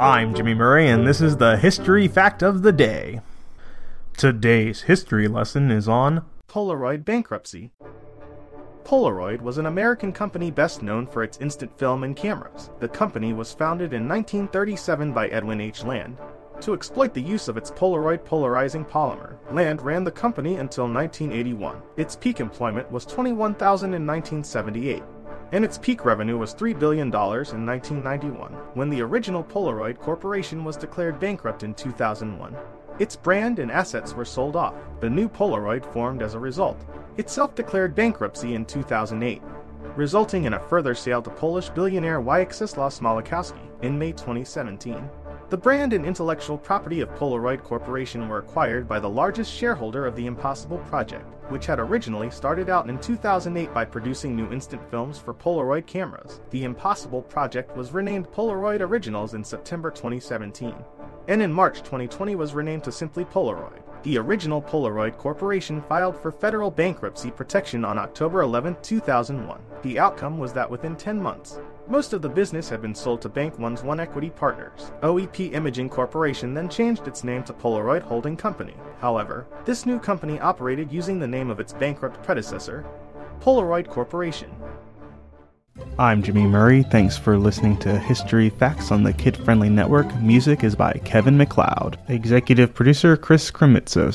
I'm Jimmy Murray, and this is the History Fact of the Day. Today's history lesson is on Polaroid bankruptcy. Polaroid was an American company best known for its instant film and cameras. The company was founded in 1937 by Edwin H. Land. To exploit the use of its Polaroid polarizing polymer, Land ran the company until 1981. Its peak employment was 21,000 in 1978 and its peak revenue was $3 billion in 1991, when the original Polaroid Corporation was declared bankrupt in 2001. Its brand and assets were sold off. The new Polaroid formed as a result. It self declared bankruptcy in 2008, resulting in a further sale to Polish billionaire Władysław Smołokowski in May 2017. The brand and intellectual property of Polaroid Corporation were acquired by the largest shareholder of the Impossible Project, which had originally started out in 2008 by producing new instant films for Polaroid cameras. The Impossible Project was renamed Polaroid Originals in September 2017, and in March 2020 was renamed to simply Polaroid. The original Polaroid Corporation filed for federal bankruptcy protection on October 11, 2001. The outcome was that within 10 months, most of the business had been sold to Bank One's One Equity Partners. OEP Imaging Corporation then changed its name to Polaroid Holding Company. However, this new company operated using the name of its bankrupt predecessor, Polaroid Corporation. I'm Jimmy Murray. Thanks for listening to History Facts on the Kid Friendly Network. Music is by Kevin MacLeod. Executive producer Chris Krimitsos.